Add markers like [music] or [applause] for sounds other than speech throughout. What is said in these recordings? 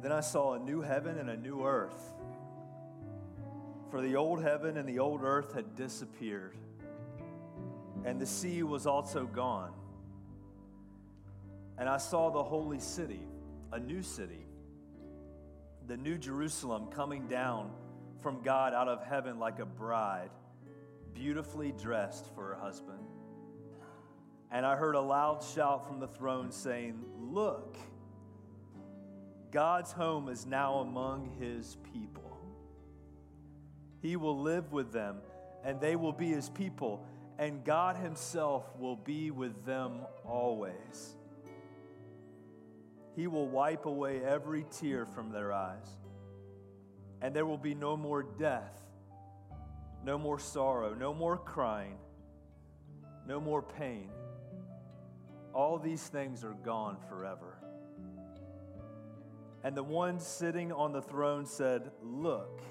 Then I saw a new heaven and a new earth. For the old heaven and the old earth had disappeared, and the sea was also gone. And I saw the holy city, a new city, the new Jerusalem coming down from God out of heaven like a bride, beautifully dressed for her husband. And I heard a loud shout from the throne saying, Look, God's home is now among his people. He will live with them, and they will be his people, and God himself will be with them always. He will wipe away every tear from their eyes, and there will be no more death, no more sorrow, no more crying, no more pain. All these things are gone forever. And the one sitting on the throne said, Look,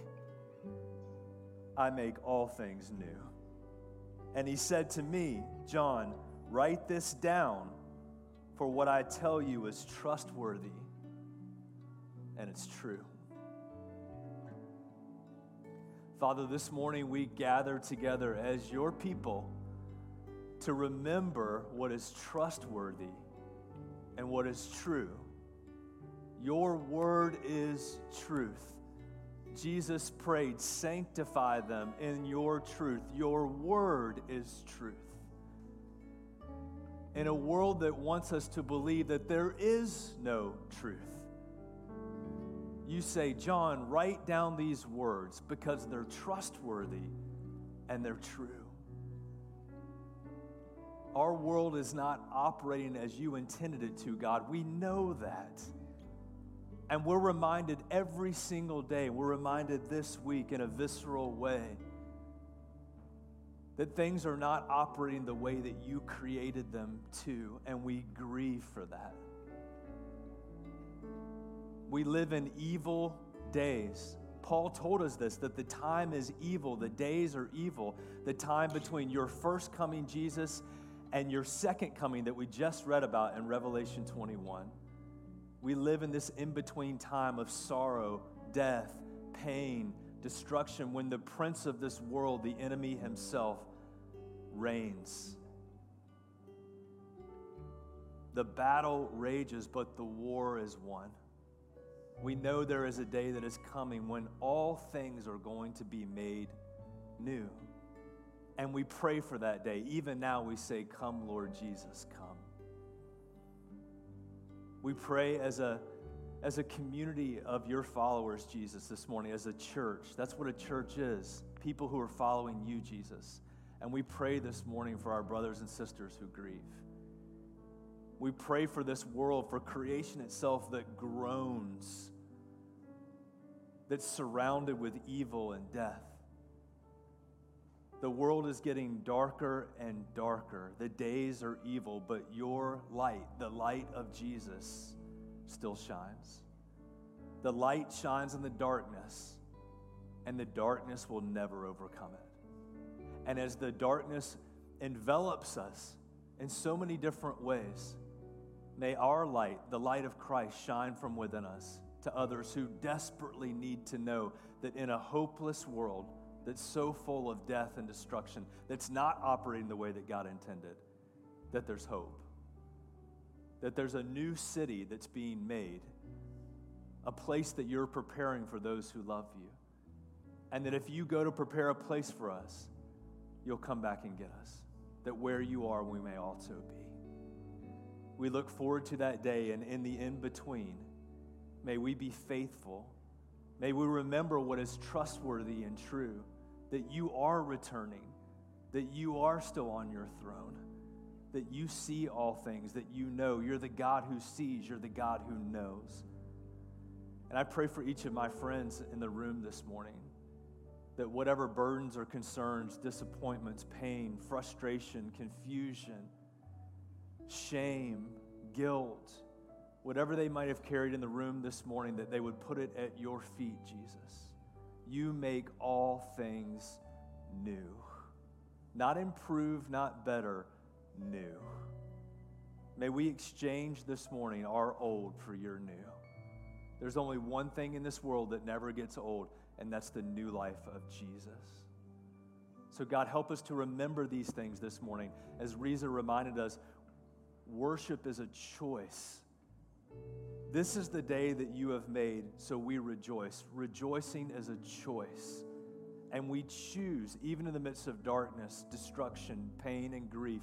I make all things new. And he said to me, John, write this down, for what I tell you is trustworthy and it's true. Father, this morning we gather together as your people to remember what is trustworthy and what is true. Your word is truth. Jesus prayed, Sanctify them in your truth. Your word is truth. In a world that wants us to believe that there is no truth, you say, John, write down these words because they're trustworthy and they're true. Our world is not operating as you intended it to, God. We know that. And we're reminded every single day, we're reminded this week in a visceral way that things are not operating the way that you created them to, and we grieve for that. We live in evil days. Paul told us this that the time is evil, the days are evil, the time between your first coming, Jesus, and your second coming that we just read about in Revelation 21. We live in this in between time of sorrow, death, pain, destruction when the prince of this world, the enemy himself, reigns. The battle rages, but the war is won. We know there is a day that is coming when all things are going to be made new. And we pray for that day. Even now, we say, Come, Lord Jesus, come. We pray as a, as a community of your followers, Jesus, this morning, as a church. That's what a church is people who are following you, Jesus. And we pray this morning for our brothers and sisters who grieve. We pray for this world, for creation itself that groans, that's surrounded with evil and death. The world is getting darker and darker. The days are evil, but your light, the light of Jesus, still shines. The light shines in the darkness, and the darkness will never overcome it. And as the darkness envelops us in so many different ways, may our light, the light of Christ, shine from within us to others who desperately need to know that in a hopeless world, that's so full of death and destruction, that's not operating the way that God intended, that there's hope. That there's a new city that's being made, a place that you're preparing for those who love you. And that if you go to prepare a place for us, you'll come back and get us. That where you are, we may also be. We look forward to that day, and in the in between, may we be faithful May we remember what is trustworthy and true that you are returning, that you are still on your throne, that you see all things, that you know. You're the God who sees, you're the God who knows. And I pray for each of my friends in the room this morning that whatever burdens or concerns, disappointments, pain, frustration, confusion, shame, guilt, whatever they might have carried in the room this morning, that they would put it at your feet, Jesus. You make all things new. Not improve, not better, new. May we exchange this morning our old for your new. There's only one thing in this world that never gets old, and that's the new life of Jesus. So, God, help us to remember these things this morning. As Reza reminded us, worship is a choice. This is the day that you have made, so we rejoice. Rejoicing is a choice. And we choose, even in the midst of darkness, destruction, pain, and grief,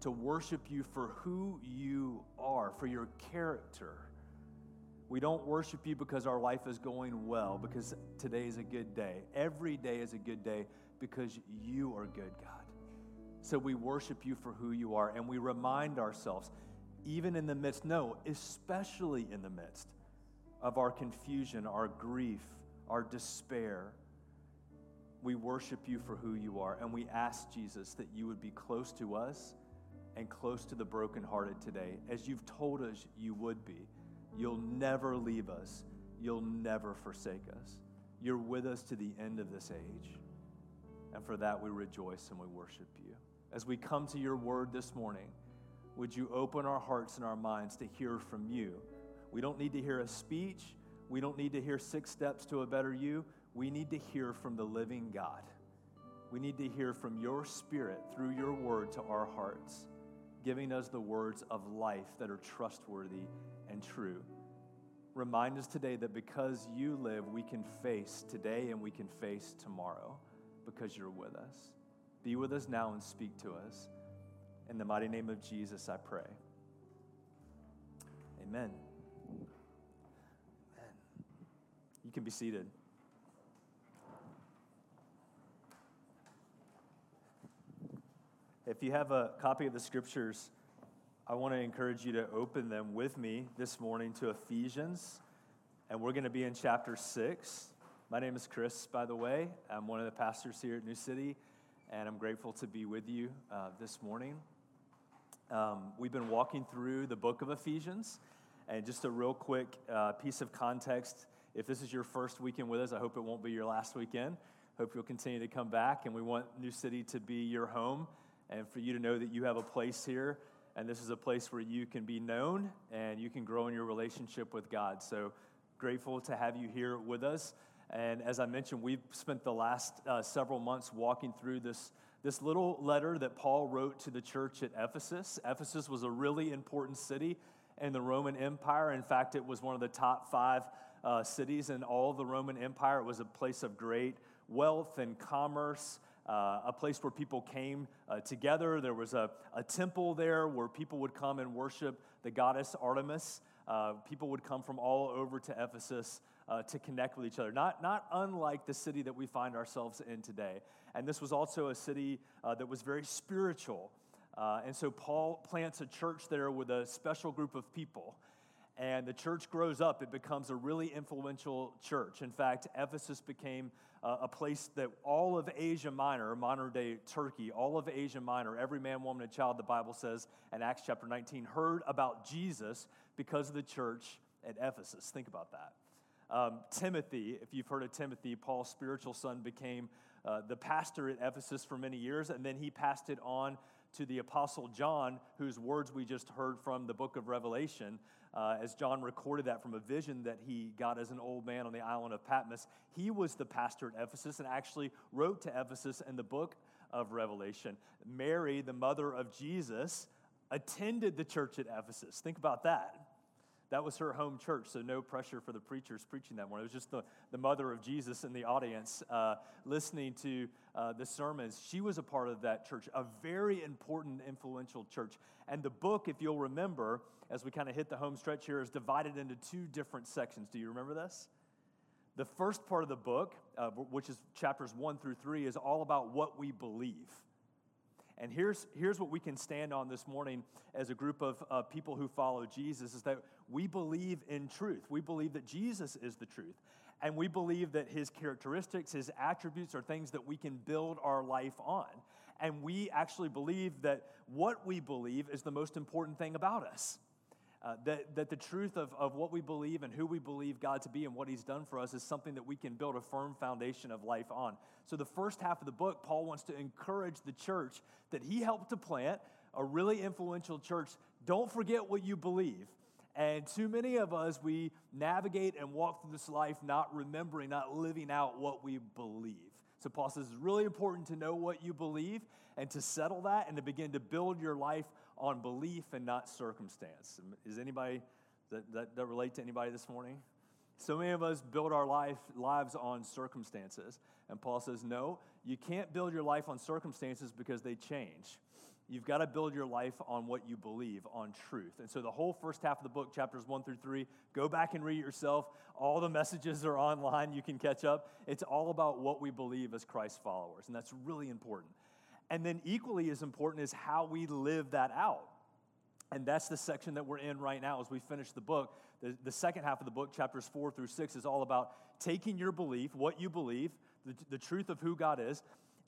to worship you for who you are, for your character. We don't worship you because our life is going well, because today is a good day. Every day is a good day because you are good, God. So we worship you for who you are, and we remind ourselves, even in the midst, no, especially in the midst of our confusion, our grief, our despair we worship you for who you are, and we ask, Jesus, that you would be close to us and close to the brokenhearted today, as you've told us you would be. You'll never leave us, you'll never forsake us. You're with us to the end of this age. And for that, we rejoice and we worship you. As we come to your word this morning, would you open our hearts and our minds to hear from you? We don't need to hear a speech. We don't need to hear six steps to a better you we need to hear from the living God. We need to hear from your spirit through your word to our hearts, giving us the words of life that are trustworthy and true. Remind us today that because you live, we can face today and we can face tomorrow because you're with us. Be with us now and speak to us. In the mighty name of Jesus, I pray. Amen. Amen. You can be seated. If you have a copy of the scriptures, I want to encourage you to open them with me this morning to Ephesians. And we're going to be in chapter 6. My name is Chris, by the way. I'm one of the pastors here at New City, and I'm grateful to be with you uh, this morning. Um, we've been walking through the book of Ephesians. And just a real quick uh, piece of context if this is your first weekend with us, I hope it won't be your last weekend. Hope you'll continue to come back, and we want New City to be your home and for you to know that you have a place here and this is a place where you can be known and you can grow in your relationship with God. So grateful to have you here with us. And as I mentioned, we've spent the last uh, several months walking through this, this little letter that Paul wrote to the church at Ephesus. Ephesus was a really important city in the Roman Empire. In fact, it was one of the top five uh, cities in all the Roman Empire. It was a place of great wealth and commerce uh, a place where people came uh, together. There was a, a temple there where people would come and worship the goddess Artemis. Uh, people would come from all over to Ephesus uh, to connect with each other, not, not unlike the city that we find ourselves in today. And this was also a city uh, that was very spiritual. Uh, and so Paul plants a church there with a special group of people and the church grows up, it becomes a really influential church. In fact, Ephesus became uh, a place that all of Asia Minor, modern day Turkey, all of Asia Minor, every man, woman, and child, the Bible says in Acts chapter 19, heard about Jesus because of the church at Ephesus. Think about that. Um, Timothy, if you've heard of Timothy, Paul's spiritual son, became uh, the pastor at Ephesus for many years, and then he passed it on to the Apostle John, whose words we just heard from the book of Revelation, uh, as John recorded that from a vision that he got as an old man on the island of Patmos. He was the pastor at Ephesus and actually wrote to Ephesus in the book of Revelation. Mary, the mother of Jesus, attended the church at Ephesus. Think about that. That was her home church, so no pressure for the preachers preaching that morning. It was just the, the mother of Jesus in the audience uh, listening to uh, the sermons. She was a part of that church, a very important, influential church. And the book, if you'll remember, as we kind of hit the home stretch here, is divided into two different sections. Do you remember this? The first part of the book, uh, which is chapters one through three, is all about what we believe. And here's, here's what we can stand on this morning as a group of uh, people who follow Jesus is that we believe in truth. We believe that Jesus is the truth. And we believe that his characteristics, his attributes are things that we can build our life on. And we actually believe that what we believe is the most important thing about us. Uh, that, that the truth of, of what we believe and who we believe God to be and what He's done for us is something that we can build a firm foundation of life on. So, the first half of the book, Paul wants to encourage the church that he helped to plant, a really influential church. Don't forget what you believe. And too many of us, we navigate and walk through this life not remembering, not living out what we believe. So Paul says it's really important to know what you believe and to settle that and to begin to build your life on belief and not circumstance. Um, is anybody that, that, that relate to anybody this morning? So many of us build our life, lives on circumstances. And Paul says, no, you can't build your life on circumstances because they change. You've got to build your life on what you believe, on truth. And so, the whole first half of the book, chapters one through three, go back and read yourself. All the messages are [laughs] online. You can catch up. It's all about what we believe as Christ followers. And that's really important. And then, equally as important is how we live that out. And that's the section that we're in right now as we finish the book. The, the second half of the book, chapters four through six, is all about taking your belief, what you believe, the, the truth of who God is,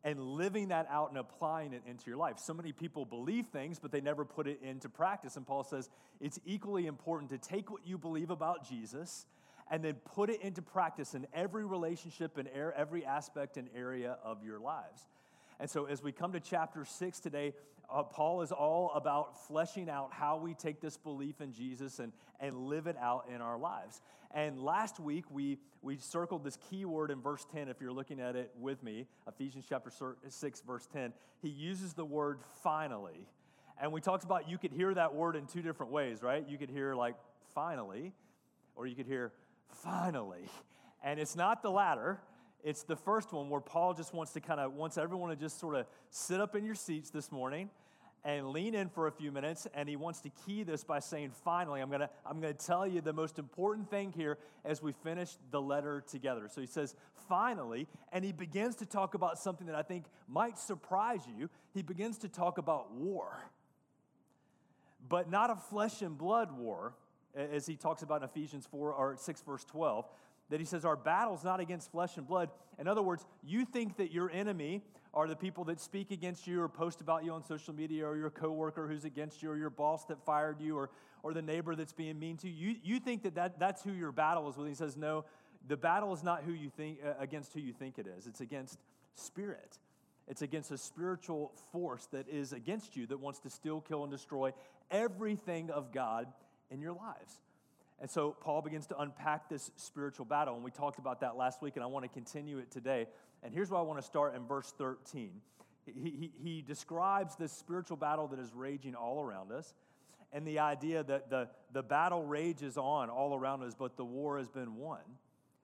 and living that out and applying it into your life. So many people believe things, but they never put it into practice. And Paul says it's equally important to take what you believe about Jesus and then put it into practice in every relationship and every aspect and area of your lives. And so, as we come to chapter six today, uh, Paul is all about fleshing out how we take this belief in Jesus and, and live it out in our lives. And last week, we, we circled this key word in verse 10, if you're looking at it with me, Ephesians chapter 6, verse 10. He uses the word finally. And we talked about you could hear that word in two different ways, right? You could hear like finally, or you could hear finally. And it's not the latter. It's the first one where Paul just wants to kind of wants everyone to just sort of sit up in your seats this morning and lean in for a few minutes and he wants to key this by saying finally i'm going to i'm going to tell you the most important thing here as we finish the letter together. So he says finally and he begins to talk about something that i think might surprise you. He begins to talk about war but not a flesh and blood war as he talks about in ephesians 4 or 6 verse 12 that he says our battle's not against flesh and blood. In other words, you think that your enemy are the people that speak against you or post about you on social media or your coworker who's against you or your boss that fired you or, or the neighbor that's being mean to you. You, you think that, that that's who your battle is with. He says, no, the battle is not who you think uh, against who you think it is. It's against spirit. It's against a spiritual force that is against you that wants to steal, kill, and destroy everything of God in your lives. And so Paul begins to unpack this spiritual battle, and we talked about that last week, and I want to continue it today. And here's where I want to start in verse 13. He, he, he describes this spiritual battle that is raging all around us, and the idea that the, the battle rages on all around us, but the war has been won.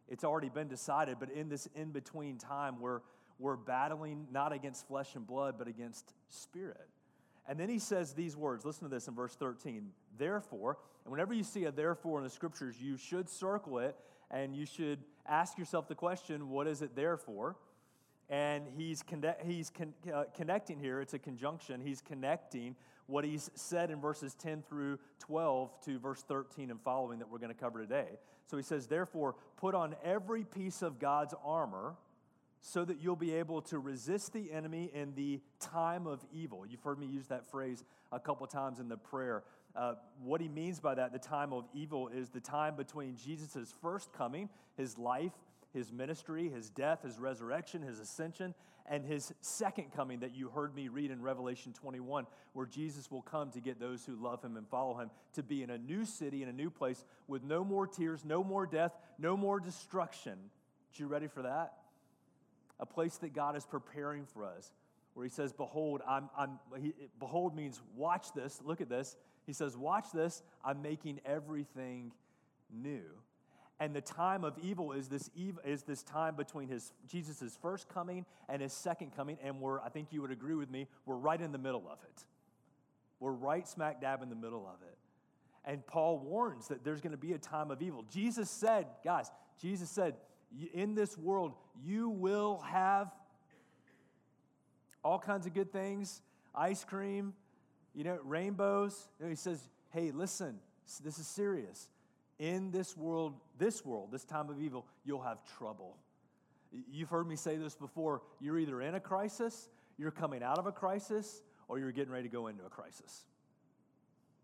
It's already been decided, but in this in between time, we're, we're battling not against flesh and blood, but against spirit. And then he says these words. Listen to this in verse 13. Therefore, and whenever you see a therefore in the scriptures, you should circle it and you should ask yourself the question, what is it there for? And he's, conne- he's con- uh, connecting here, it's a conjunction. He's connecting what he's said in verses 10 through 12 to verse 13 and following that we're going to cover today. So he says, Therefore, put on every piece of God's armor so that you'll be able to resist the enemy in the time of evil. You've heard me use that phrase a couple times in the prayer. Uh, what he means by that, the time of evil, is the time between Jesus' first coming, his life, his ministry, his death, his resurrection, his ascension, and his second coming that you heard me read in Revelation 21, where Jesus will come to get those who love him and follow him to be in a new city, in a new place, with no more tears, no more death, no more destruction. Are You ready for that? a place that God is preparing for us, where He says, Behold, I'm, I'm he, behold means watch this, look at this. He says, Watch this, I'm making everything new. And the time of evil is this, is this time between his Jesus' first coming and his second coming, and we're, I think you would agree with me, we're right in the middle of it. We're right smack dab in the middle of it. And Paul warns that there's going to be a time of evil. Jesus said, guys, Jesus said, in this world, you will have all kinds of good things ice cream, you know, rainbows. You know, he says, hey, listen, this is serious. In this world, this world, this time of evil, you'll have trouble. You've heard me say this before. You're either in a crisis, you're coming out of a crisis, or you're getting ready to go into a crisis.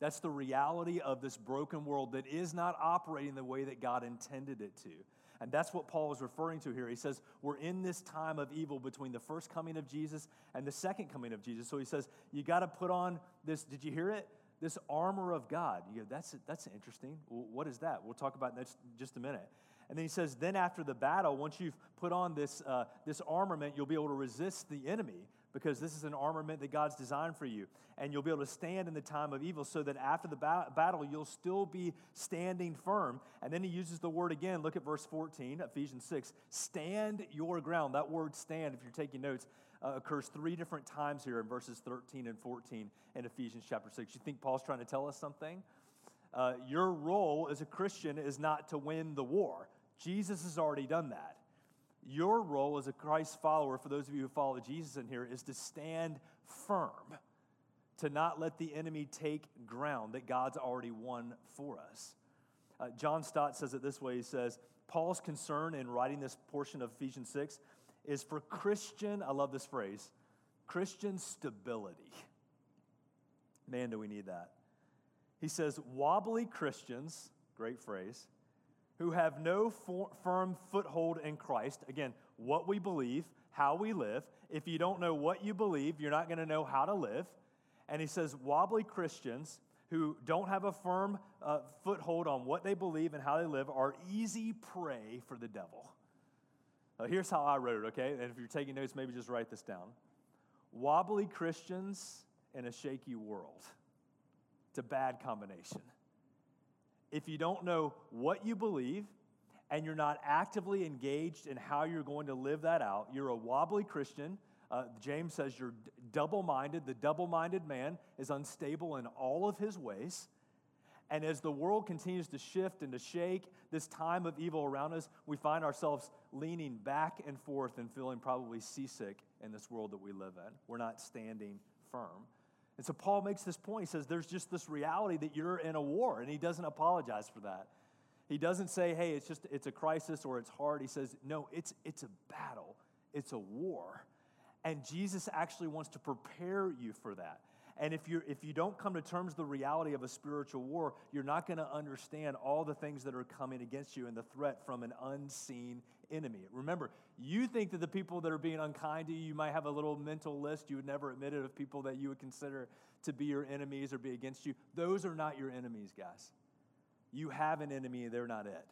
That's the reality of this broken world that is not operating the way that God intended it to. And that's what Paul is referring to here. He says, We're in this time of evil between the first coming of Jesus and the second coming of Jesus. So he says, You got to put on this. Did you hear it? this armor of God. You go, that's, that's interesting. What is that? We'll talk about that just a minute. And then he says, then after the battle, once you've put on this, uh, this armament, you'll be able to resist the enemy because this is an armament that God's designed for you. And you'll be able to stand in the time of evil so that after the ba- battle, you'll still be standing firm. And then he uses the word again. Look at verse 14, Ephesians 6. Stand your ground. That word stand, if you're taking notes, uh, occurs three different times here in verses 13 and 14 in Ephesians chapter 6. You think Paul's trying to tell us something? Uh, your role as a Christian is not to win the war. Jesus has already done that. Your role as a Christ follower, for those of you who follow Jesus in here, is to stand firm, to not let the enemy take ground that God's already won for us. Uh, John Stott says it this way He says, Paul's concern in writing this portion of Ephesians 6 is for Christian, I love this phrase, Christian stability. Man, do we need that. He says, wobbly Christians, great phrase, who have no firm foothold in Christ. Again, what we believe, how we live. If you don't know what you believe, you're not going to know how to live. And he says, wobbly Christians who don't have a firm uh, foothold on what they believe and how they live are easy prey for the devil. Uh, here's how I wrote it, okay? And if you're taking notes, maybe just write this down. Wobbly Christians in a shaky world. It's a bad combination. If you don't know what you believe and you're not actively engaged in how you're going to live that out, you're a wobbly Christian. Uh, James says you're d- double minded. The double minded man is unstable in all of his ways. And as the world continues to shift and to shake, this time of evil around us, we find ourselves leaning back and forth and feeling probably seasick in this world that we live in. We're not standing firm. And so Paul makes this point. He says there's just this reality that you're in a war, and he doesn't apologize for that. He doesn't say, hey, it's just it's a crisis or it's hard. He says, no, it's it's a battle, it's a war. And Jesus actually wants to prepare you for that. And if, you if you don't come to terms with the reality of a spiritual war, you're not going to understand all the things that are coming against you and the threat from an unseen enemy. Remember, you think that the people that are being unkind to you, you might have a little mental list you would never admit it of people that you would consider to be your enemies or be against you. Those are not your enemies, guys. You have an enemy, they're not it.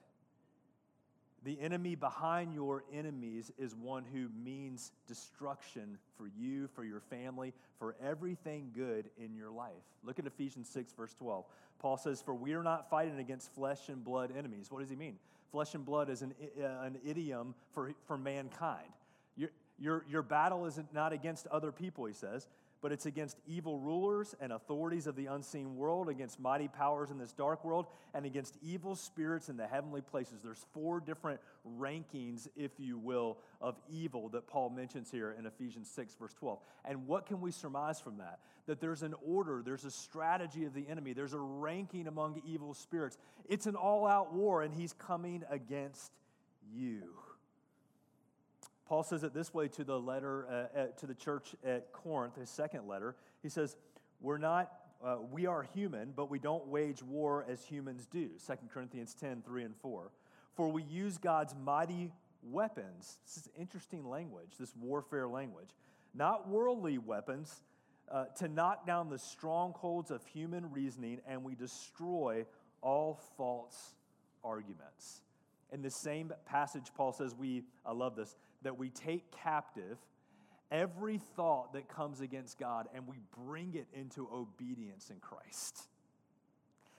The enemy behind your enemies is one who means destruction for you, for your family, for everything good in your life. Look at Ephesians 6, verse 12. Paul says, For we are not fighting against flesh and blood enemies. What does he mean? Flesh and blood is an, uh, an idiom for, for mankind. Your, your, your battle is not against other people, he says but it's against evil rulers and authorities of the unseen world, against mighty powers in this dark world, and against evil spirits in the heavenly places. There's four different rankings, if you will, of evil that Paul mentions here in Ephesians 6, verse 12. And what can we surmise from that? That there's an order, there's a strategy of the enemy, there's a ranking among evil spirits. It's an all out war, and he's coming against you. Paul says it this way to the letter uh, at, to the church at Corinth, his second letter. He says, "We're not uh, we are human, but we don't wage war as humans do." 2 Corinthians 10, 3 and 4. For we use God's mighty weapons. This is interesting language, this warfare language. Not worldly weapons, uh, to knock down the strongholds of human reasoning, and we destroy all false arguments. In the same passage, Paul says, We, I love this, that we take captive every thought that comes against God and we bring it into obedience in Christ.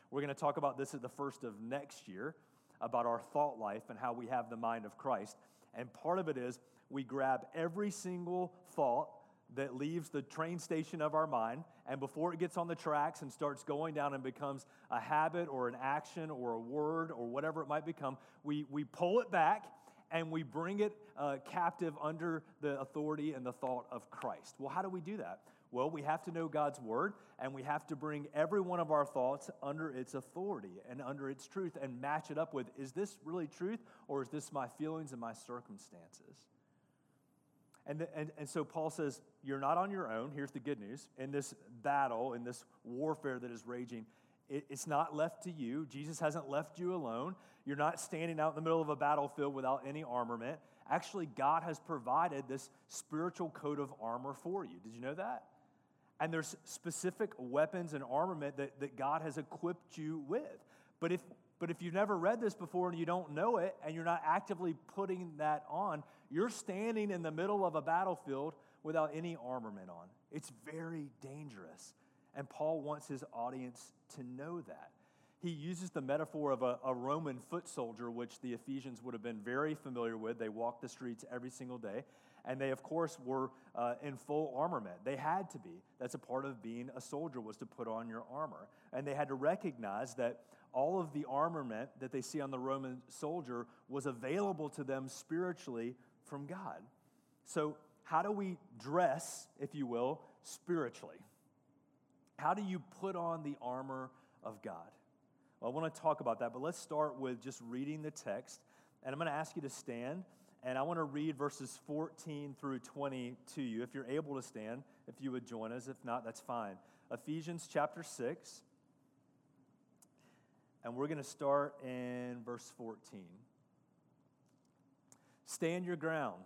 We're going to talk about this at the first of next year about our thought life and how we have the mind of Christ. And part of it is we grab every single thought that leaves the train station of our mind, and before it gets on the tracks and starts going down and becomes a habit or an action or a word or whatever it might become, we, we pull it back and we bring it uh, captive under the authority and the thought of Christ. Well, how do we do that? Well, we have to know God's word, and we have to bring every one of our thoughts under its authority and under its truth and match it up with is this really truth, or is this my feelings and my circumstances? And, and, and so Paul says, You're not on your own. Here's the good news. In this battle, in this warfare that is raging, it's not left to you. Jesus hasn't left you alone. You're not standing out in the middle of a battlefield without any armament. Actually, God has provided this spiritual coat of armor for you. Did you know that? And there's specific weapons and armament that, that God has equipped you with. But if, but if you've never read this before and you don't know it and you're not actively putting that on, you're standing in the middle of a battlefield without any armament on. It's very dangerous. And Paul wants his audience to know that. He uses the metaphor of a, a, Roman foot soldier, which the Ephesians would have been very familiar with. They walked the streets every single day. And they, of course, were uh, in full armament. They had to be. That's a part of being a soldier, was to put on your armor. And they had to recognize that all of the armament that they see on the Roman soldier was available to them spiritually from God. So, how do we dress, if you will, spiritually? How do you put on the armor of God? Well, I want to talk about that, but let's start with just reading the text. And I'm going to ask you to stand, and I want to read verses 14 through 20 to you. If you're able to stand, if you would join us. If not, that's fine. Ephesians chapter 6, and we're going to start in verse 14. Stand your ground.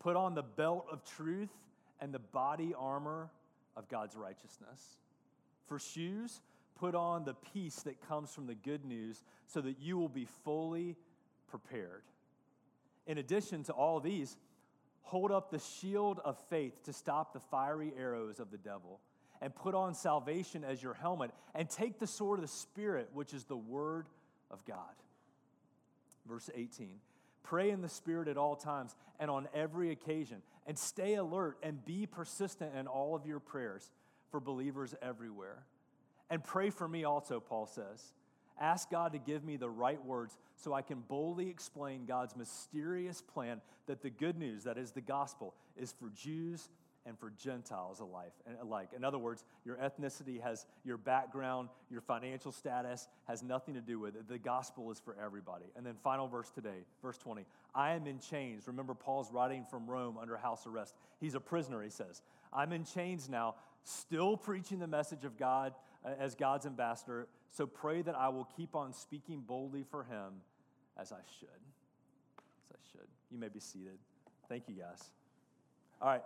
Put on the belt of truth and the body armor of God's righteousness. For shoes, put on the peace that comes from the good news so that you will be fully prepared. In addition to all these, hold up the shield of faith to stop the fiery arrows of the devil, and put on salvation as your helmet, and take the sword of the Spirit, which is the word of God. Verse 18 Pray in the Spirit at all times and on every occasion, and stay alert and be persistent in all of your prayers for believers everywhere. And pray for me also, Paul says. Ask God to give me the right words so I can boldly explain God's mysterious plan that the good news, that is the gospel, is for Jews and for Gentiles alike. In other words, your ethnicity has your background, your financial status has nothing to do with it. The gospel is for everybody. And then final verse today, verse 20. I am in chains. Remember, Paul's writing from Rome under house arrest. He's a prisoner, he says. I'm in chains now, still preaching the message of God uh, as God's ambassador. So pray that I will keep on speaking boldly for him as I should. As I should. You may be seated. Thank you, guys. All right.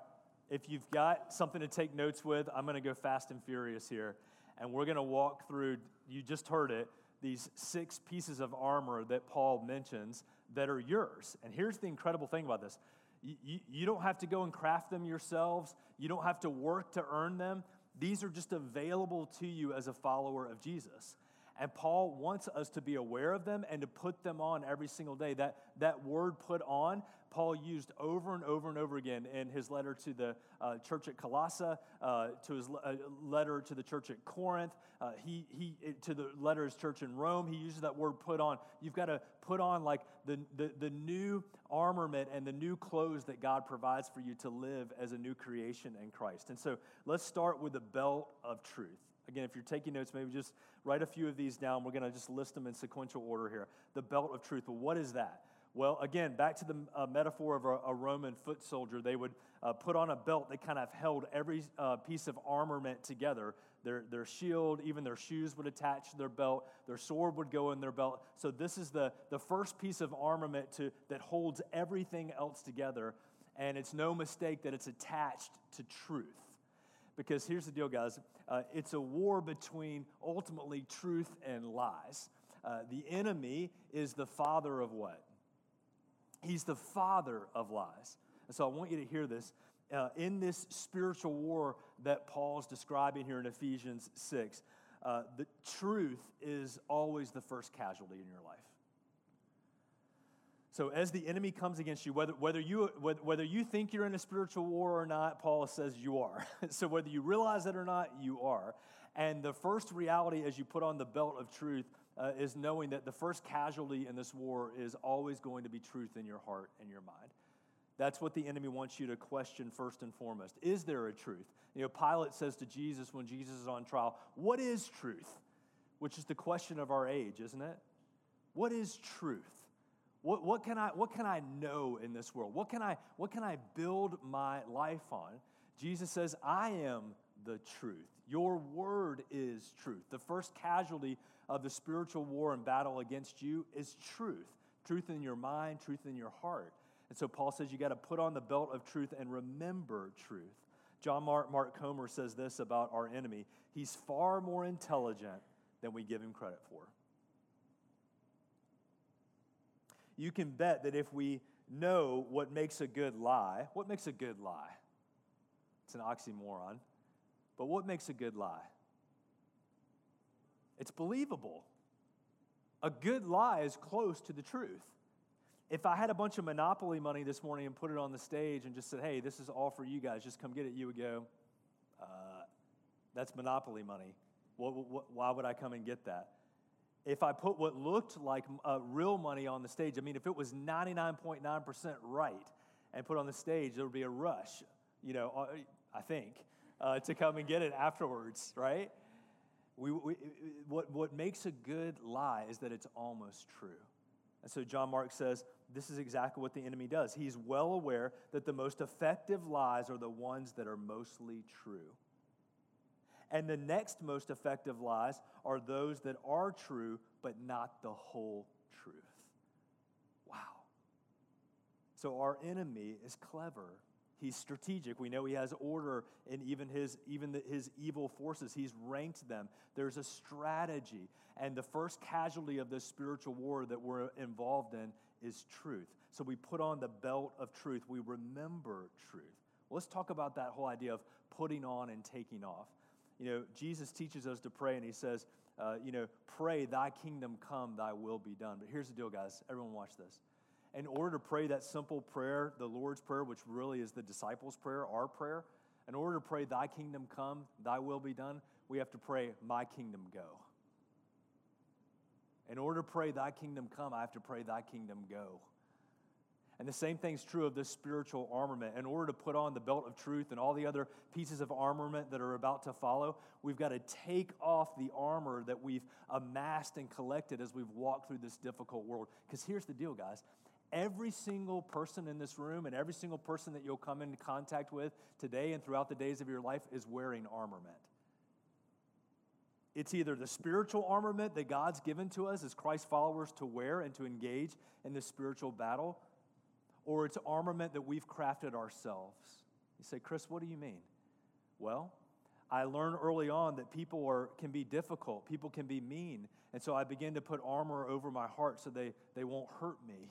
If you've got something to take notes with, I'm going to go fast and furious here. And we're going to walk through, you just heard it, these six pieces of armor that Paul mentions that are yours. And here's the incredible thing about this you, you, don't have to go and craft them yourselves, you don't have to work to earn them. These are just available to you as a follower of Jesus. And Paul wants us to be aware of them and to put them on every single day. That, that word put on, Paul used over and over and over again in his letter to the uh, church at Colossae, uh, to his uh, letter to the church at Corinth, uh, he, he, to the letter his church in Rome. He uses that word put on. You've got to put on like the, the, the new armament and the new clothes that God provides for you to live as a new creation in Christ. And so let's start with the belt of truth. Again, if you're taking notes, maybe just write a few of these down. We're going to just list them in sequential order here. The belt of truth. Well, what is that? Well, again, back to the uh, metaphor of a, a, Roman foot soldier, they would uh, put on a belt that kind of held every uh, piece of armament together. Their, their shield, even their shoes would attach to their belt, their sword would go in their belt. So, this is the, the first piece of armament to, that holds everything else together. And it's no mistake that it's attached to truth. Because here's the deal, guys uh, it's a war between ultimately truth and lies. Uh, the enemy is the father of what? He's the father of lies. And so I want you to hear this. Uh, in this spiritual war that Paul's describing here in Ephesians 6, uh, the truth is always the first casualty in your life. So, as the enemy comes against you, whether, whether, you, whether you think you're in a spiritual war or not, Paul says you are. [laughs] so, whether you realize it or not, you are. And the first reality as you put on the belt of truth uh, is knowing that the first casualty in this war is always going to be truth in your heart and your mind. That's what the enemy wants you to question first and foremost. Is there a truth? You know, Pilate says to Jesus when Jesus is on trial, What is truth? Which is the question of our age, isn't it? What is truth? What, what, can I, what can I know in this world? What can, I, what can I build my life on? Jesus says, I am the truth. Your word is truth. The first casualty of the spiritual war and battle against you is truth truth in your mind, truth in your heart. And so Paul says you got to put on the belt of truth and remember truth. John Mark, Mark Comer says this about our enemy he's far more intelligent than we give him credit for. You can bet that if we know what makes a good lie, what makes a good lie? It's an oxymoron. But what makes a good lie? It's believable. A good lie is close to the truth. If I had a bunch of Monopoly money this morning and put it on the stage and just said, hey, this is all for you guys, just come get it, you would go, uh, that's Monopoly money. What, what, why would I come and get that? If I put what looked like uh, real money on the stage, I mean, if it was 99.9% right and put on the stage, there would be a rush, you know, uh, I think, uh, to come and get it afterwards, right? We, we, what, what makes a good lie is that it's almost true. And so John Mark says this is exactly what the enemy does. He's well aware that the most effective lies are the ones that are mostly true. And the next most effective lies are those that are true, but not the whole truth. Wow. So our enemy is clever He's strategic. We know he has order in even his even the, his evil forces. He's ranked them. There's a strategy, and the first casualty of this spiritual war that we're involved in is truth. So we put on the belt of truth. We remember truth. Let's talk about that whole idea of putting on and taking off. You know, Jesus teaches us to pray, and he says, uh, you know, pray, thy kingdom come, thy will be done. But here's the deal, guys. Everyone, watch this in order to pray that simple prayer, the Lord's Prayer, which really is the disciples' prayer, our prayer, in order to pray, Thy kingdom come, Thy will be done, we have to pray, My kingdom go. In order to pray, Thy kingdom come, I have to pray, Thy kingdom go. And the same thing's true of this spiritual armament. In order to put on the belt of truth and all the other pieces of armament that are about to follow, we've got to take off the armor that we've amassed and collected as we've walked through this difficult world. Because here's the deal, guys every single person in this room and every single person that you'll come into contact with today and throughout the days of your life is wearing armament. It's either the spiritual armament that God's given to us as Christ followers to wear and to engage in this spiritual battle, or it's armament that we've crafted ourselves. You say, Chris, what do you mean? Well, I learned early on that people are, can be difficult, people can be mean. And so I begin to put armor over my heart so they, they won't hurt me.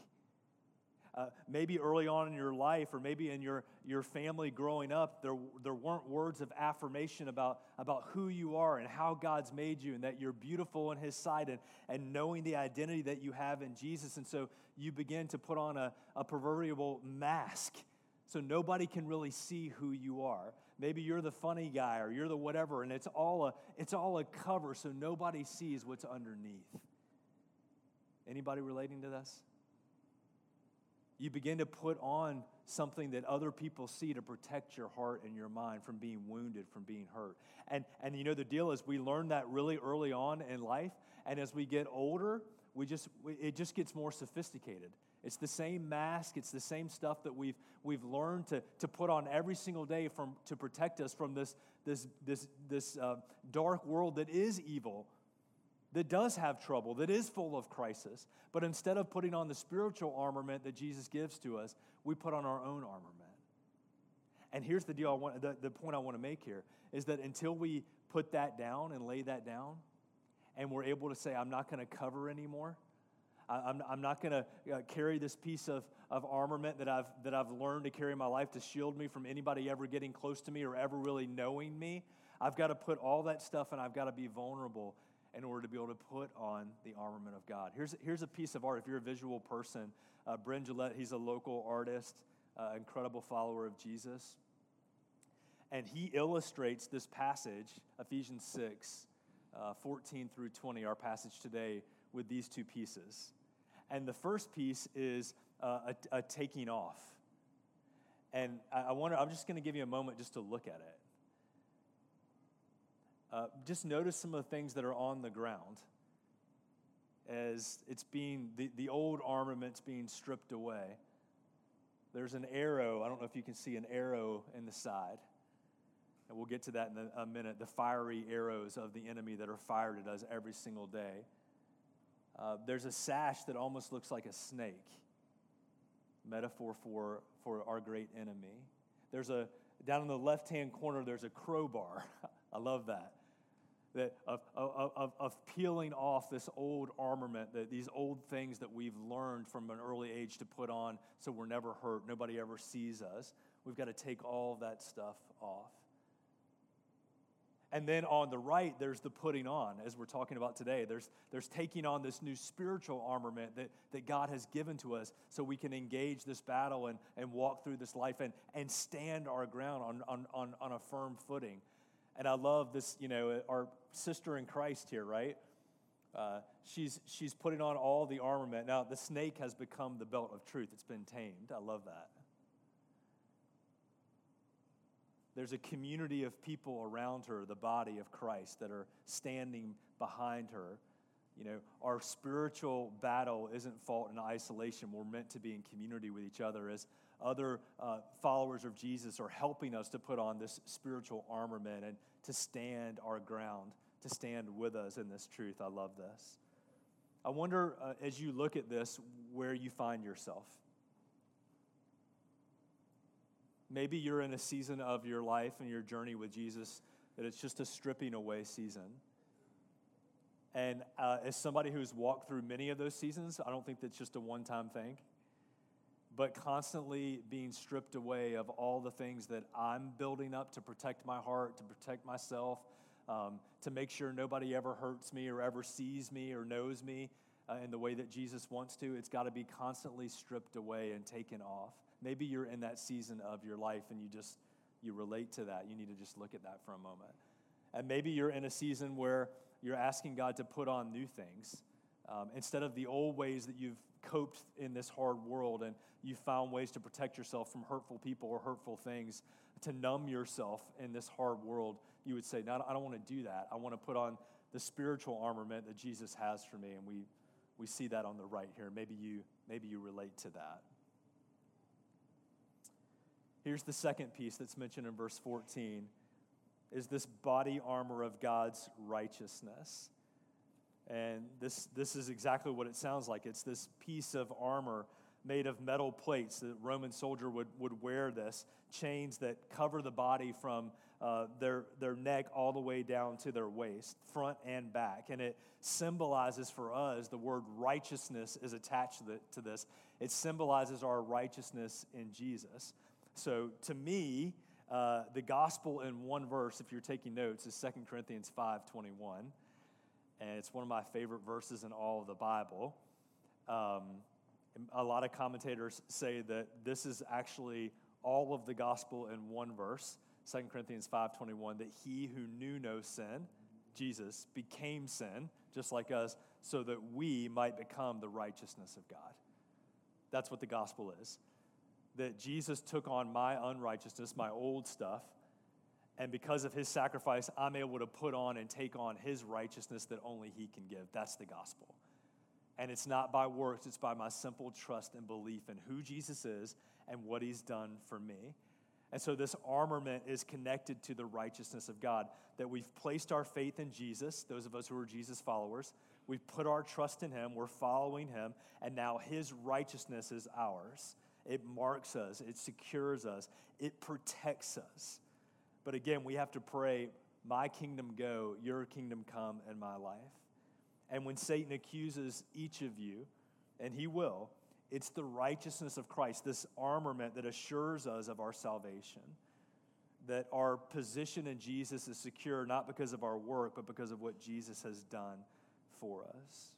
Uh, maybe early on in your life or maybe in your, your family growing up, there, there weren't words of affirmation about, about who you are and how God's made you and that you're beautiful in His sight and, and knowing the identity that you have in Jesus. And so you begin to put on a, a proverbial mask so nobody can really see who you are. Maybe you're the funny guy or you're the whatever, and it's all a, it's all a cover so nobody sees what's underneath. Anybody relating to this? You begin to put on something that other people see to protect your heart and your mind from being wounded, from being hurt. And, and you know, the deal is we learn that really early on in life. And as we get older, we just, it just gets more sophisticated. It's the same mask, it's the same stuff that we've, we've learned to, to put on every single day from, to protect us from this, this, this, this uh, dark world that is evil that does have trouble, that is full of crisis. But instead of putting on the spiritual armament that Jesus gives to us, we put on our own armament. And here's the deal I want, the, the point I want to make here is that until we put that down and lay that down, and we're able to say, I'm not going to cover anymore. I'm, I'm not going to uh, carry this piece of, of armament that I've, that I've learned to carry in my life to shield me from anybody ever getting close to me or ever really knowing me. I've got to put all that stuff and I've got to be vulnerable in order to be able to put on the armament of God. Here's, here's a piece of art. If you're a visual person, uh, Bryn Gillette, he's a local artist, uh, incredible follower of Jesus. And he illustrates this passage, Ephesians 6, uh, 14 through 20, our passage today, with these two pieces. And the first piece is uh, a, a, taking off. And I, I wonder, I'm just going to give you a moment just to look at it. Uh, just notice some of the things that are on the ground as it's being, the, the old armament's being stripped away. There's an arrow. I don't know if you can see an arrow in the side. And we'll get to that in a minute. The fiery arrows of the enemy that are fired at us every single day. Uh, there's a sash that almost looks like a snake, metaphor for, for our great enemy. There's a, down in the left hand corner, there's a crowbar. [laughs] I love that. That of, of, of, peeling off this old armament, that these old things that we've learned from an early age to put on so we're never hurt, nobody ever sees us. We've got to take all that stuff off. And then on the right, there's the putting on, as we're talking about today. There's, there's taking on this new spiritual armament that, that God has given to us so we can engage this battle and, and walk through this life and, and stand our ground on, on, on, on a firm footing. And I love this, you know, our sister in Christ here, right? Uh, she's, she's putting on all the armament. Now, the snake has become the belt of truth, it's been tamed. I love that. There's a community of people around her, the body of Christ, that are standing behind her. You know, our spiritual battle isn't fought in isolation. We're meant to be in community with each other as other uh, followers of Jesus are helping us to put on this spiritual armament and to stand our ground, to stand with us in this truth. I love this. I wonder, uh, as you look at this, where you find yourself. Maybe you're in a season of your life and your journey with Jesus that it's just a stripping away season. And uh, as somebody who's walked through many of those seasons, I don't think that's just a one time thing. But constantly being stripped away of all the things that I'm building up to protect my heart, to protect myself, um, to make sure nobody ever hurts me or ever sees me or knows me uh, in the way that Jesus wants to. It's got to be constantly stripped away and taken off. Maybe you're in that season of your life and you just you relate to that. You need to just look at that for a moment. And maybe you're in a season where you're asking God to put on new things. Um, instead of the old ways that you've coped in this hard world and you found ways to protect yourself from hurtful people or hurtful things, to numb yourself in this hard world, you would say, No, I don't want to do that. I want to put on the spiritual armament that Jesus has for me. And we, we see that on the right here. Maybe you, maybe you relate to that. Here's the second piece that's mentioned in verse 14 is this body armor of God's righteousness. And this, this is exactly what it sounds like. It's this piece of armor made of metal plates. The Roman soldier would, would wear this, chains that cover the body from uh, their, their neck all the way down to their waist, front and back. And it symbolizes for us, the word righteousness is attached to, this. It symbolizes our righteousness in Jesus. So to me, uh, the gospel in one verse, if you're taking notes, is 2 Corinthians 5.21. And it's one of my favorite verses in all of the Bible. Um, a lot of commentators say that this is actually all of the gospel in one verse, 2 Corinthians 5.21, that he who knew no sin, Jesus, became sin, just like us, so that we might become the righteousness of God. That's what the gospel is that Jesus took on my unrighteousness, my old stuff, and because of his sacrifice, I'm able to put on and take on his righteousness that only he can give. That's the gospel. And it's not by works, it's by my simple trust and belief in who Jesus is and what he's done for me. And so this armament is connected to the righteousness of God, that we've placed our faith in Jesus, those of us who are Jesus followers. We've put our trust in him, we're following him, and now his righteousness is ours. It marks us, it secures us, it protects us. But again, we have to pray, My kingdom go, your kingdom come in my life. And when Satan accuses each of you, and he will, it's the righteousness of Christ, this armament that assures us of our salvation. That our position in Jesus is secure not because of our work, but because of what Jesus has done for us.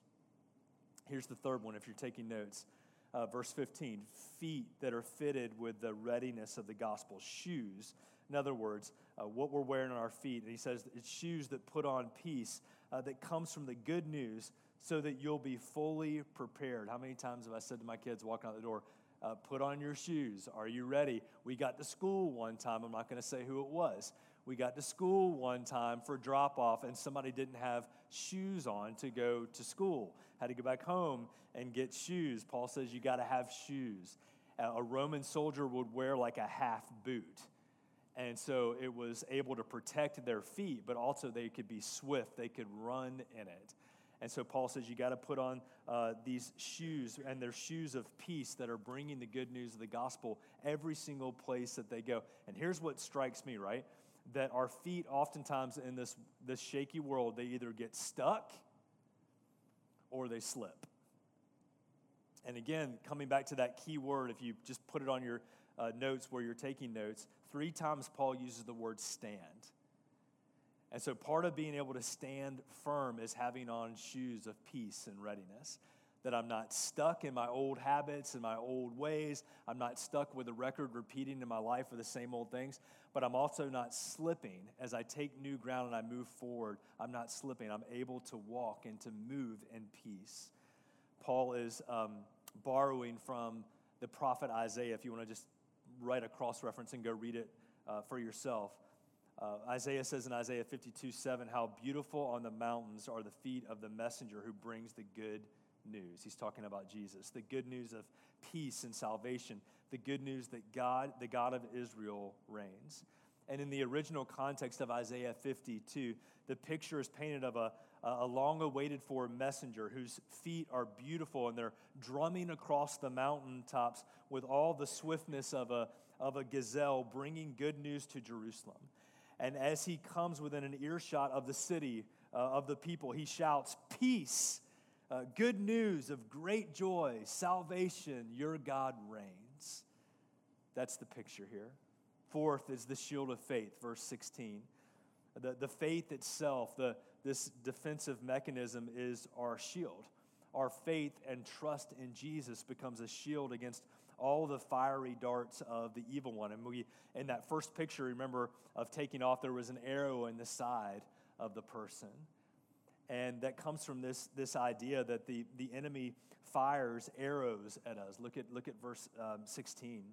Here's the third one if you're taking notes uh, verse 15 feet that are fitted with the readiness of the gospel, shoes. In other words, uh, what we're wearing on our feet. And he says it's shoes that put on peace uh, that comes from the good news so that you'll be fully prepared. How many times have I said to my kids walking out the door, uh, put on your shoes. Are you ready? We got to school one time. I'm not going to say who it was. We got to school one time for drop off, and somebody didn't have shoes on to go to school. Had to go back home and get shoes. Paul says you got to have shoes. A Roman soldier would wear like a half boot. And so it was able to protect their feet, but also they could be swift, they could run in it. And so Paul says you got to put on uh, these shoes, and they're shoes of peace that are bringing the good news of the gospel every single place that they go. And here's what strikes me, right? That our feet, oftentimes in this, this shaky world, they either get stuck or they slip. And again, coming back to that key word, if you just put it on your uh, notes where you're taking notes, three times Paul uses the word stand. And so part of being able to stand firm is having on shoes of peace and readiness. That I'm not stuck in my old habits and my old ways. I'm not stuck with a record repeating in my life of the same old things, but I'm also not slipping as I take new ground and I move forward. I'm not slipping. I'm able to walk and to move in peace. Paul is um, borrowing from the prophet Isaiah, if you want to just write a cross reference and go read it uh, for yourself. Uh, Isaiah says in Isaiah 52 7, How beautiful on the mountains are the feet of the messenger who brings the good news. He's talking about Jesus, the good news of peace and salvation, the good news that God, the God of Israel, reigns. And in the original context of Isaiah 52, the picture is painted of a, a long awaited for messenger whose feet are beautiful and they're drumming across the mountaintops with all the swiftness of a, of a gazelle, bringing good news to Jerusalem. And as he comes within an earshot of the city, uh, of the people, he shouts, Peace, uh, good news of great joy, salvation, your God reigns. That's the picture here. Fourth is the shield of faith, verse 16. The, the faith itself, the, this defensive mechanism is our shield. Our faith and trust in Jesus becomes a shield against all the fiery darts of the evil one. And we, in that first picture, remember, of taking off, there was an arrow in the side of the person. And that comes from this, this idea that the, the enemy fires arrows at us. Look at, look at verse um, 16.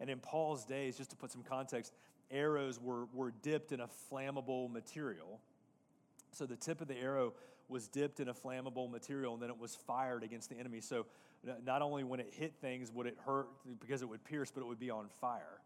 And in Paul's days, just to put some context, arrows were, were dipped in a flammable material. So the tip of the arrow was dipped in a flammable material and then it was fired against the enemy. So not only when it hit things would it hurt because it would pierce, but it would be on fire.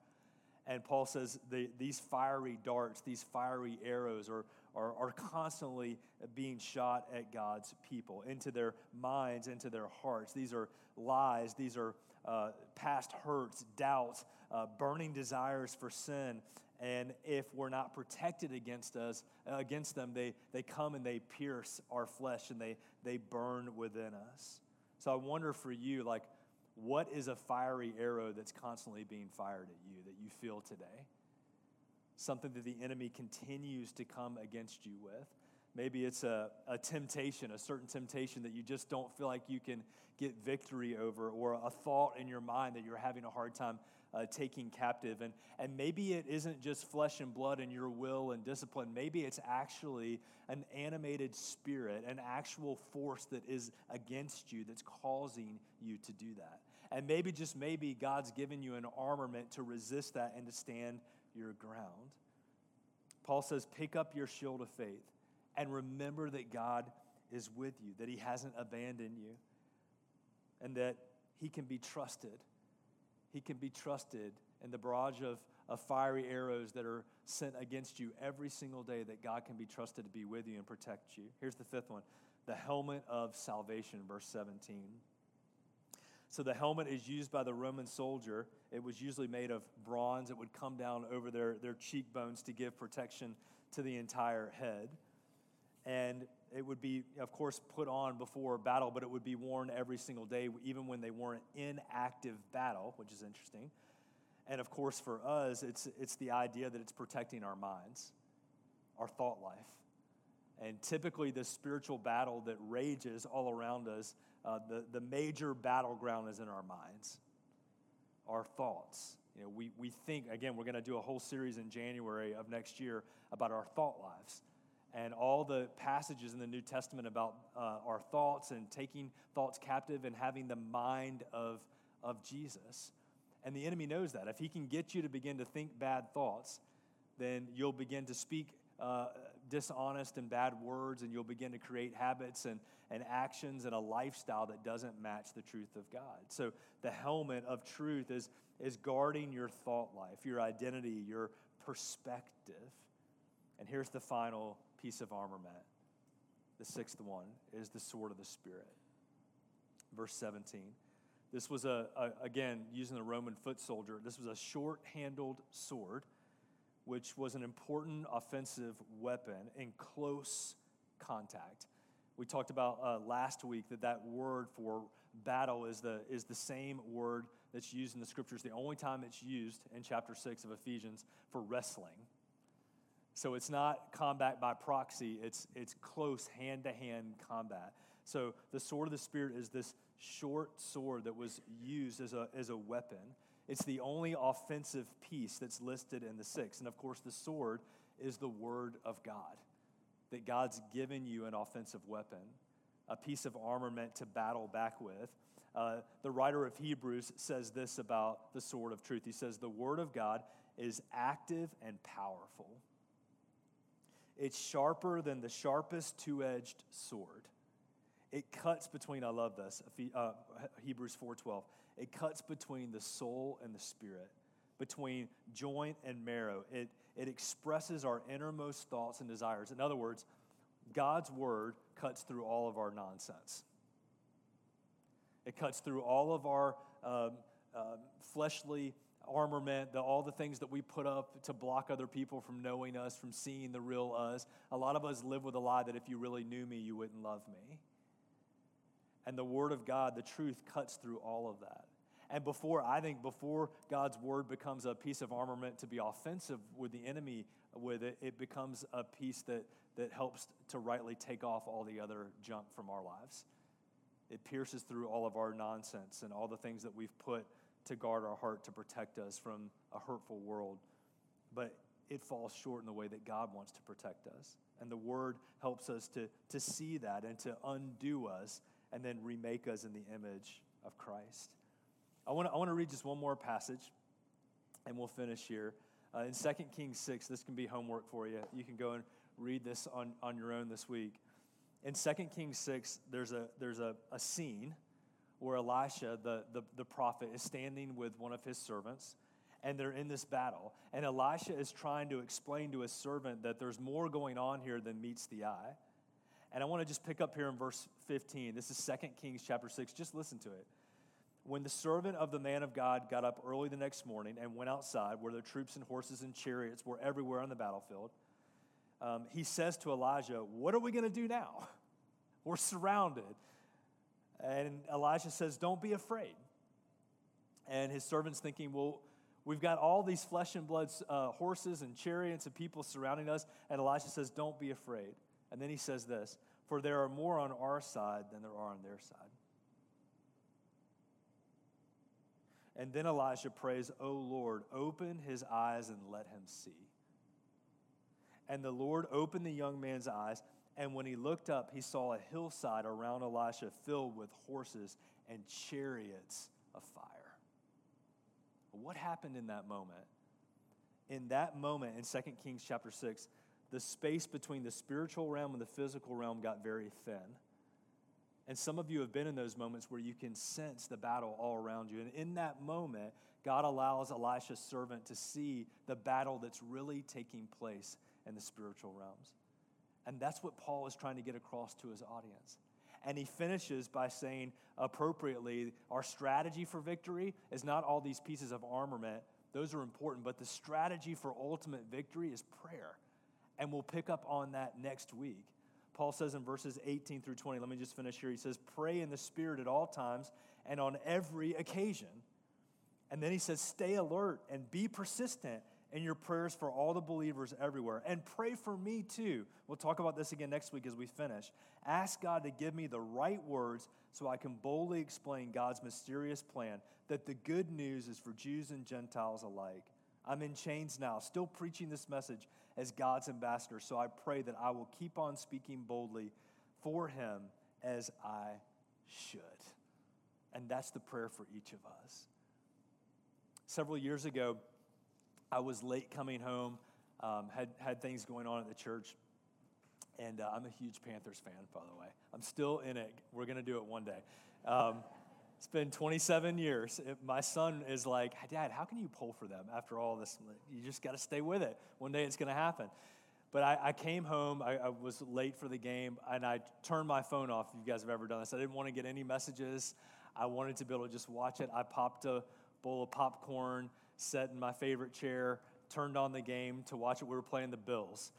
And Paul says the, these fiery darts, these fiery arrows are, are, are constantly being shot at God's people, into their minds, into their hearts. These are lies, these are uh, past hurts, doubts, uh, burning desires for sin. And if we're not protected against us, against them, they, they come and they pierce our flesh and they, they burn within us. So I wonder for you, like, what is a fiery arrow that's constantly being fired at you that you feel today? Something that the enemy continues to come against you with. Maybe it's a, a temptation, a certain temptation that you just don't feel like you can get victory over, or a thought in your mind that you're having a hard time uh, taking captive. And, and maybe it isn't just flesh and blood and your will and discipline. Maybe it's actually an animated spirit, an actual force that is against you that's causing you to do that. And maybe, just maybe, God's given you an armament to resist that and to stand your ground. Paul says, pick up your shield of faith and remember that God is with you, that He hasn't abandoned you, and that He can be trusted he can be trusted in the barrage of, of fiery arrows that are sent against you every single day, that God can be trusted to be with you and protect you. Here's the fifth one the helmet of salvation, verse 17. So the helmet is used by the Roman soldier. It was usually made of bronze. It would come down over their, their cheekbones to give protection to the entire head. And it would be, of course, put on before battle, but it would be worn every single day, even when they weren't in active battle, which is interesting. And of course, for us, it's, it's the idea that it's protecting our minds, our thought life. And typically, the spiritual battle that rages all around us, uh, the, the major battleground is in our minds, our thoughts. You know, we, we think, again, we're going to do a whole series in January of next year about our thought lives and all the passages in the New Testament about uh, our thoughts and taking thoughts captive and having the mind of, of Jesus. And the enemy knows that. If he can get you to begin to think bad thoughts, then you'll begin to speak uh, dishonest and bad words, and you'll begin to create habits and, and actions and a lifestyle that doesn't match the truth of God. So, the helmet of truth is, is guarding your thought life, your identity, your perspective. And here's the final piece of armament the sixth one, is the sword of the Spirit. Verse 17. This was a, a again, using the Roman foot soldier, this was a short handled sword, which was an important offensive weapon in close contact. We talked about uh, last week that that word for battle is the, is the same word that's used in the scriptures. The only time it's used in chapter 6 of Ephesians for wrestling. So it's not combat by proxy, it's, it's close hand to hand combat. So the sword of the Spirit is this short sword that was used as a, as a weapon. It's the only offensive piece that's listed in the six. And of course, the sword is the word of God, that God's given you an offensive weapon, a piece of armor meant to battle back with. Uh, the writer of Hebrews says this about the sword of truth. He says, The word of God is active and powerful. It's sharper than the sharpest two edged sword it cuts between, I love this, uh, Hebrews 4.12. It cuts between the soul and the spirit, between joint and marrow. It, it expresses our innermost thoughts and desires. In other words, God's word cuts through all of our nonsense. It cuts through all of our um, uh, fleshly armament, the, all the things that we put up to block other people from knowing us, from seeing the real us. A lot of us live with a lie that if you really knew me, you wouldn't love me. And the Word of God, the truth, cuts through all of that. And before, I think, before God's Word becomes a piece of armament to be offensive with the enemy with it, it becomes a piece that, that helps to rightly take off all the other junk from our lives. It pierces through all of our nonsense and all the things that we've put to guard our heart to protect us from a hurtful world. But it falls short in the way that God wants to protect us. And the Word helps us to, to see that and to undo us and then remake us in the image of Christ. I want to I wanna read just one more passage, and we'll finish here. Uh, in 2 Kings 6, this can be homework for you. You can go and read this on, on your own this week. In 2 Kings 6, there's a, there's a, a scene where Elisha, the, the, the prophet, is standing with one of his servants, and they're in this battle. And Elisha is trying to explain to his servant that there's more going on here than meets the eye. And I want to just pick up here in verse 15. This is 2 Kings chapter 6. Just listen to it. When the servant of the man of God got up early the next morning and went outside, where the troops and horses and chariots were everywhere on the battlefield, um, he says to Elijah, What are we going to do now? [laughs] We're surrounded. And Elijah says, Don't be afraid. And his servant's thinking, Well, we've got all these flesh and blood uh, horses and chariots and people surrounding us. And Elijah says, Don't be afraid. And then he says this For there are more on our side than there are on their side. And then Elijah prays, O Lord, open his eyes and let him see. And the Lord opened the young man's eyes, and when he looked up, he saw a hillside around Elisha filled with horses and chariots of fire. What happened in that moment? In that moment in 2 Kings chapter 6, the space between the spiritual realm and the physical realm got very thin. And some of you have been in those moments where you can sense the battle all around you. And in that moment, God allows Elisha's servant to see the battle that's really taking place in the spiritual realms. And that's what Paul is trying to get across to his audience. And he finishes by saying appropriately, our strategy for victory is not all these pieces of armament, those are important, but the strategy for ultimate victory is prayer. And we'll pick up on that next week. Paul says in verses 18 through 20, let me just finish here. He says, Pray in the Spirit at all times and on every occasion. And then he says, Stay alert and be persistent in your prayers for all the believers everywhere. And pray for me too. We'll talk about this again next week as we finish. Ask God to give me the right words so I can boldly explain God's mysterious plan that the good news is for Jews and Gentiles alike. I'm in chains now, still preaching this message as God's ambassador. So I pray that I will keep on speaking boldly for him as I should. And that's the prayer for each of us. Several years ago, I was late coming home, um, had, had things going on at the church. And uh, I'm a huge Panthers fan, by the way. I'm still in it. We're going to do it one day. Um, it's been 27 years. It, my son is like, Dad, how can you pull for them after all this? You just got to stay with it. One day it's going to happen. But I, I came home, I, I, was late for the game, and I turned my phone off. If you guys have ever done this, I didn't want to get any messages. I wanted to be able to just watch it. I popped a bowl of popcorn, sat in my favorite chair, turned on the game to watch it. We were playing the Bills.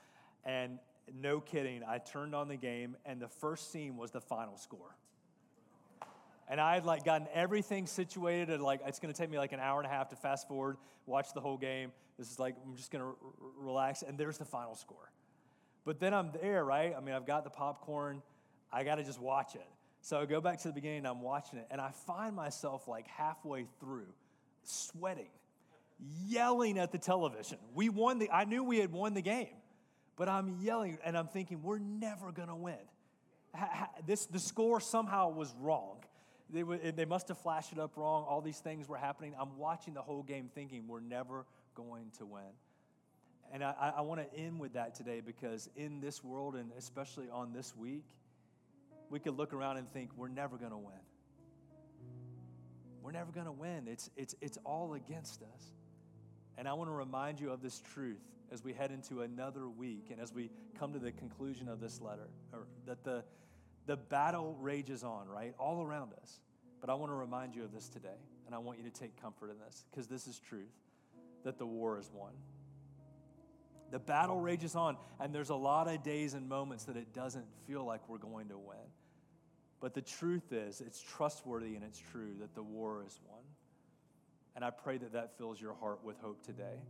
And no kidding, I turned on the game, and the first scene was the final score. And I had like gotten everything situated, and like it's going to take me like an hour and a half to fast forward, watch the whole game. This is like I'm just going to r- relax, and there's the final score. But then I'm there, right? I mean, I've got the popcorn. I got to just watch it. So I go back to the beginning, I'm watching it, and I find myself like halfway through, sweating, yelling at the television. We won the. I knew we had won the game, but I'm yelling, and I'm thinking we're never to win. This the score somehow was wrong they, they must have flashed it up wrong. All these things were happening. I'm watching the whole game thinking we're never going to win. And I, I want to end with that today because in this world, and especially on this week, we could look around and think we're never to win. We're never to win. It's, it's, it's all against us. And I want to remind you of this truth as we head into another week and as we come to the conclusion of this letter, that the, the battle rages on, right? All around us. But I want to remind you of this today, and I want you to take comfort in this, because this is truth that the war is won. The battle rages on, and there's a lot of days and moments that it doesn't feel like we're going to win. But the truth is, it's trustworthy and it's true that the war is won. And I pray that that fills your heart with hope today.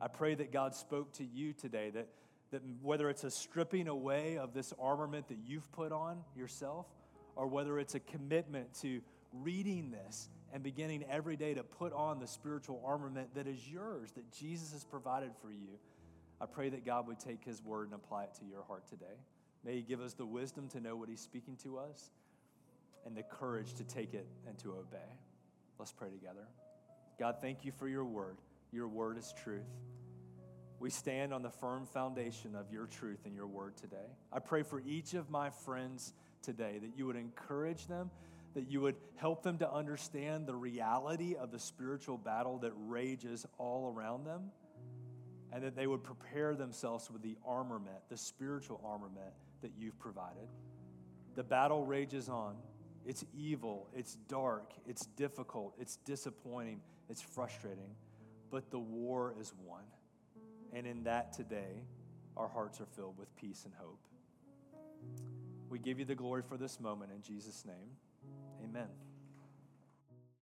I pray that God spoke to you today, that that whether it's a stripping away of this armament that you've put on yourself, or whether it's a commitment to reading this and beginning every day to put on the spiritual armament that is yours, that Jesus has provided for you, I pray that God would take his word and apply it to your heart today. May he give us the wisdom to know what he's speaking to us and the courage to take it and to obey. Let's pray together. God, thank you for your word. Your word is truth. We stand on the firm foundation of your truth and your word today. I pray for each of my friends today that you would encourage them, that you would help them to understand the reality of the spiritual battle that rages all around them, and that they would prepare themselves with the armament, the spiritual armament that you've provided. The battle rages on. It's evil, it's dark, it's difficult, it's disappointing, it's frustrating, but the war is won. And in that today, our hearts are filled with peace and hope. We give you the glory for this moment in Jesus' name. Amen.